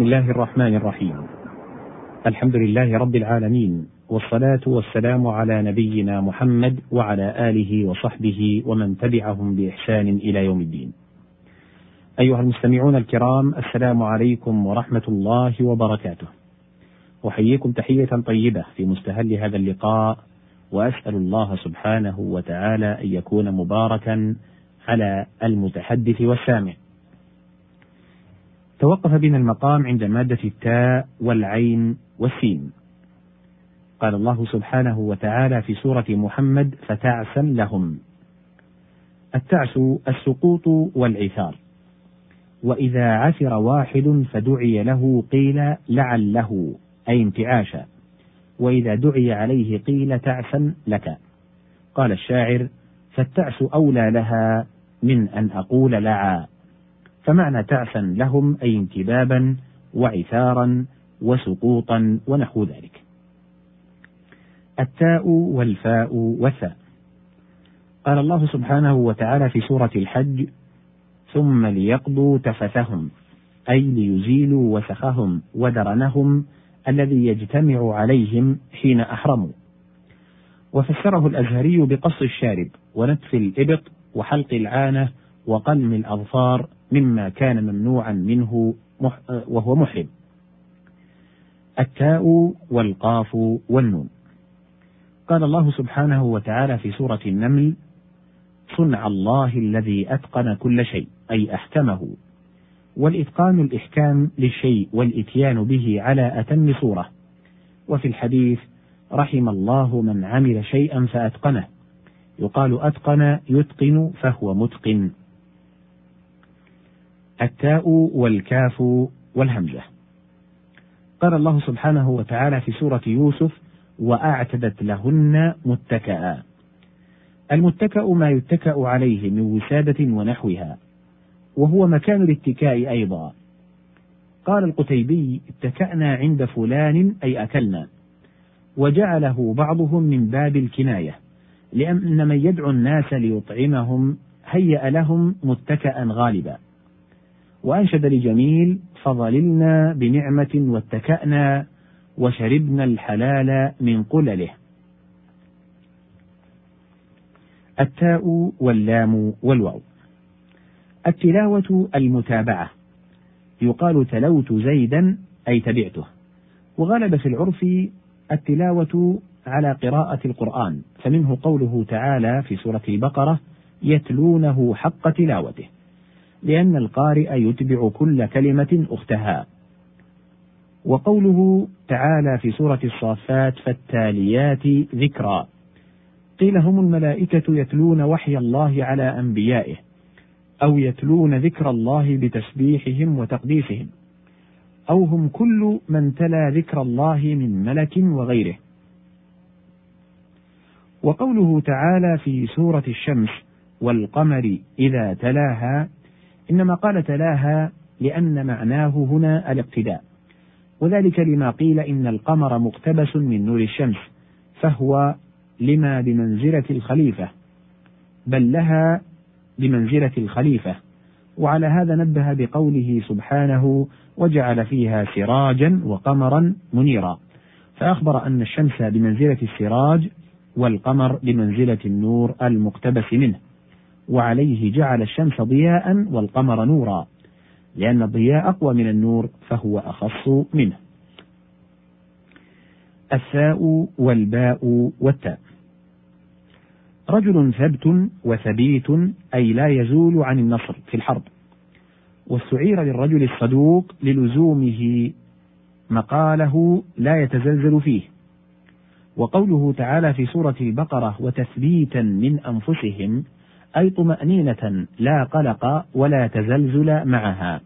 بسم الله الرحمن الرحيم الحمد لله رب العالمين والصلاة والسلام على نبينا محمد وعلى آله وصحبه ومن تبعهم بإحسان إلى يوم الدين. أيها المستمعون الكرام السلام عليكم ورحمة الله وبركاته. أحييكم تحية طيبة في مستهل هذا اللقاء وأسأل الله سبحانه وتعالى أن يكون مباركا على المتحدث والسامع. توقف بنا المقام عند مادة التاء والعين والسين. قال الله سبحانه وتعالى في سورة محمد فتعسا لهم. التعس السقوط والعثار. وإذا عثر واحد فدعي له قيل لعله أي انتعاشا. وإذا دعي عليه قيل تعسا لك. قال الشاعر: فالتعس أولى لها من أن أقول لعا. فمعنى تعسا لهم أي انكبابا وعثارا وسقوطا ونحو ذلك. التاء والفاء والثاء. قال الله سبحانه وتعالى في سورة الحج: ثم ليقضوا تفثهم أي ليزيلوا وسخهم ودرنهم الذي يجتمع عليهم حين أحرموا. وفسره الأزهري بقص الشارب ونتف الإبط وحلق العانة وقلم الأظفار مما كان ممنوعا منه وهو محرم. التاء والقاف والنون. قال الله سبحانه وتعالى في سورة النمل: صنع الله الذي أتقن كل شيء، أي أحكمه. والإتقان الإحكام للشيء والإتيان به على أتم صورة. وفي الحديث: رحم الله من عمل شيئا فأتقنه. يقال أتقن يتقن فهو متقن. التاء والكاف والهمزة. قال الله سبحانه وتعالى في سورة يوسف: وأعتدت لهن متكئا. المتكأ ما يتكأ عليه من وسادة ونحوها، وهو مكان الاتكاء أيضا. قال القتيبي: اتكأنا عند فلان أي أكلنا، وجعله بعضهم من باب الكناية، لأن من يدعو الناس ليطعمهم هيأ لهم متكأ غالبا. وأنشد لجميل: فظللنا بنعمة واتكأنا وشربنا الحلال من قلله. التاء واللام والواو. التلاوة المتابعة. يقال تلوت زيدا أي تبعته. وغلب في العرف التلاوة على قراءة القرآن، فمنه قوله تعالى في سورة البقرة: يتلونه حق تلاوته. لأن القارئ يتبع كل كلمة أختها. وقوله تعالى في سورة الصافات فالتاليات ذكرا قيل هم الملائكة يتلون وحي الله على أنبيائه أو يتلون ذكر الله بتسبيحهم وتقديسهم أو هم كل من تلا ذكر الله من ملك وغيره وقوله تعالى في سورة الشمس والقمر إذا تلاها إنما قال تلاها لأن معناه هنا الاقتداء. وذلك لما قيل إن القمر مقتبس من نور الشمس فهو لما بمنزلة الخليفة بل لها بمنزلة الخليفة. وعلى هذا نبه بقوله سبحانه وجعل فيها سراجا وقمرا منيرا فأخبر أن الشمس بمنزلة السراج والقمر بمنزلة النور المقتبس منه. وعليه جعل الشمس ضياء والقمر نورا لأن الضياء أقوى من النور فهو أخص منه. الثاء والباء والتاء. رجل ثبت وثبيت أي لا يزول عن النصر في الحرب. واستعير للرجل الصدوق للزومه مقاله لا يتزلزل فيه. وقوله تعالى في سورة البقرة وتثبيتا من أنفسهم أي طمأنينة لا قلق ولا تزلزل معها.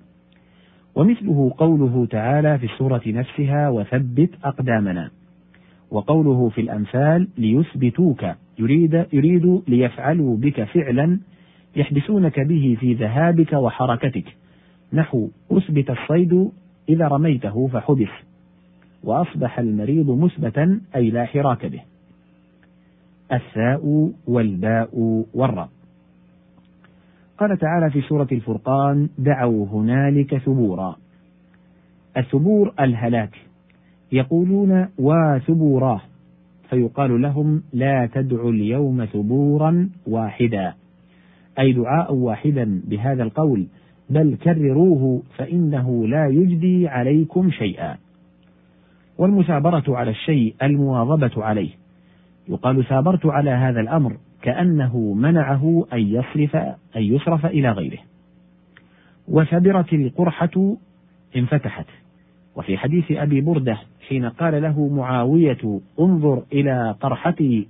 ومثله قوله تعالى في السورة نفسها وثبت أقدامنا. وقوله في الأمثال ليثبتوك يريد يريد ليفعلوا بك فعلا يحبسونك به في ذهابك وحركتك. نحو أثبت الصيد إذا رميته فحبس وأصبح المريض مثبتا أي لا حراك به. الثاء والباء والراء. قال تعالى في سورة الفرقان دعوا هنالك ثبورا. الثبور الهلاك. يقولون وثبوراه فيقال لهم لا تدعوا اليوم ثبورا واحدا. أي دعاء واحدا بهذا القول بل كرروه فإنه لا يجدي عليكم شيئا. والمثابرة على الشيء المواظبة عليه. يقال ثابرت على هذا الأمر. كأنه منعه أن يصرف أن يصرف إلى غيره. وثبرت القرحة انفتحت. وفي حديث أبي بردة حين قال له معاوية انظر إلى قرحتي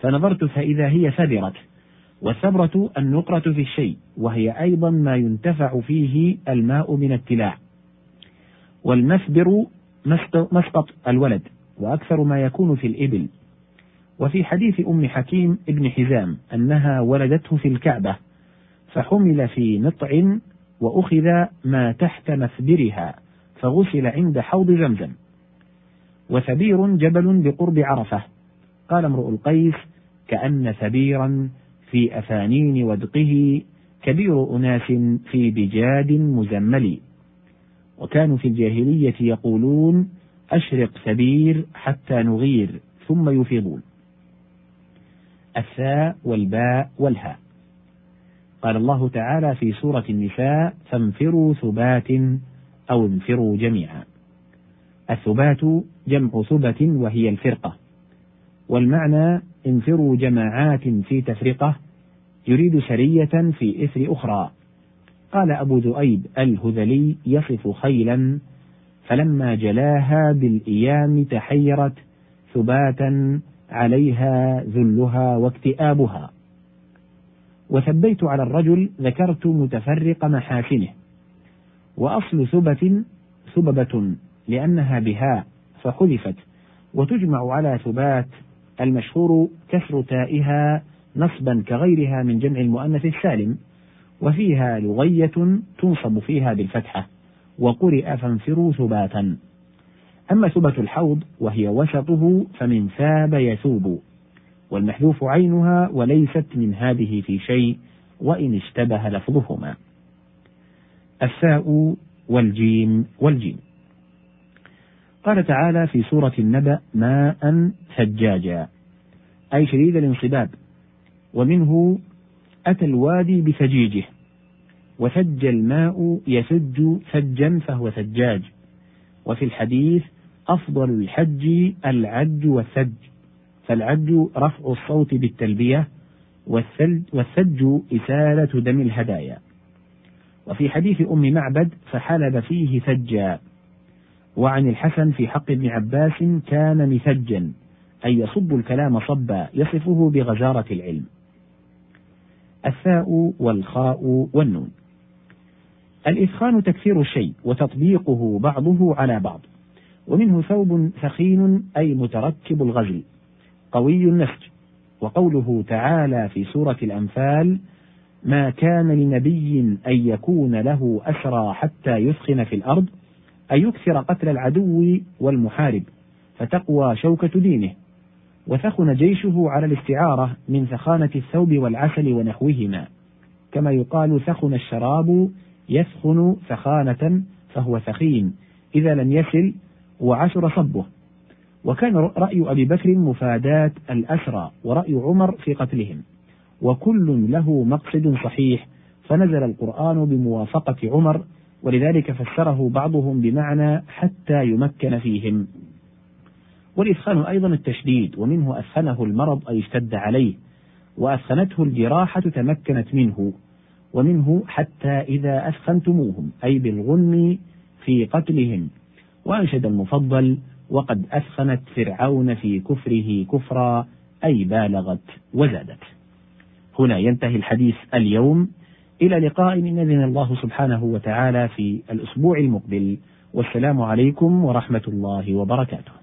فنظرت فإذا هي ثبرت والثبرة النقرة في الشيء وهي أيضا ما ينتفع فيه الماء من التلاع. والمثبر مسقط الولد وأكثر ما يكون في الإبل. وفي حديث أم حكيم ابن حزام أنها ولدته في الكعبة فحمل في نطع وأخذ ما تحت مثبرها فغسل عند حوض زمزم. وثبير جبل بقرب عرفة. قال امرؤ القيس كأن ثبيرا في أفانين ودقه كبير أناس في بجاد مزمل وكانوا في الجاهلية يقولون أشرق ثبير حتى نغير ثم يفيضون الثاء والباء والهاء. قال الله تعالى في سورة النساء فانفروا ثبات أو انفروا جميعا. الثبات جمع ثبة وهي الفرقة. والمعنى انفروا جماعات في تفرقة يريد سرية في إثر أخرى. قال أبو ذؤيب الهذلي يصف خيلا فلما جلاها بالإيام تحيرت ثباتا عليها ذلها واكتئابها. وثبيت على الرجل ذكرت متفرق محاسنه. وأصل ثبة ثببة لأنها بهاء فحذفت. وتجمع على ثبات المشهور كسر تائها نصبا كغيرها من جمع المؤنث السالم. وفيها لغية تنصب فيها بالفتحة. وقرئ فانفروا ثباتا. أما ثبة الحوض وهي وسطه فمن ثاب يثوب والمحذوف عينها وليست من هذه في شيء وإن اشتبه لفظهما. الثاء والجيم والجيم. قال تعالى في سورة النبأ ماء ثجاجا أي شديد الانصباب ومنه أتى الوادي بثجيجه وثج الماء يثج ثجا فهو ثجاج. وفي الحديث أفضل الحج العج والثج. فالعج رفع الصوت بالتلبية والثج إسالة دم الهدايا. وفي حديث أم معبد فحلب فيه ثجا. وعن الحسن في حق ابن عباس كان مثجا أي يصب الكلام صبا يصفه بغزارة العلم. الثاء والخاء والنون. الإثخان تكثير الشيء وتطبيقه بعضه على بعض. ومنه ثوب ثخين أي متركب الغزل قوي النسج وقوله تعالى في سورة الأنفال ما كان لنبي أن يكون له أسرى حتى يثخن في الأرض أن يكثر قتل العدو والمحارب فتقوى شوكة دينه. وثخن جيشه على الاستعارة من ثخانة الثوب والعسل ونحوهما. كما يقال ثخن الشراب يثخن ثخانة فهو ثخين إذا لم يسل وعشر صبه. وكان رأي أبي بكر مفاداة الأسرى ورأي عمر في قتلهم. وكل له مقصد صحيح فنزل القرآن بموافقة عمر ولذلك فسره بعضهم بمعنى حتى يمكن فيهم. والإثخان أيضا التشديد ومنه أثخنه المرض أي اشتد عليه وأثخنته الجراحة تمكنت منه ومنه حتى إذا أثخنتموهم أي بالغنم في قتلهم. وأنشد المفضل وقد أثخنت فرعون في كفره كفرا أي بالغت وزادت. هنا ينتهي الحديث اليوم. إلى لقاء إن أذن الله سبحانه وتعالى في الأسبوع المقبل. والسلام عليكم ورحمة الله وبركاته.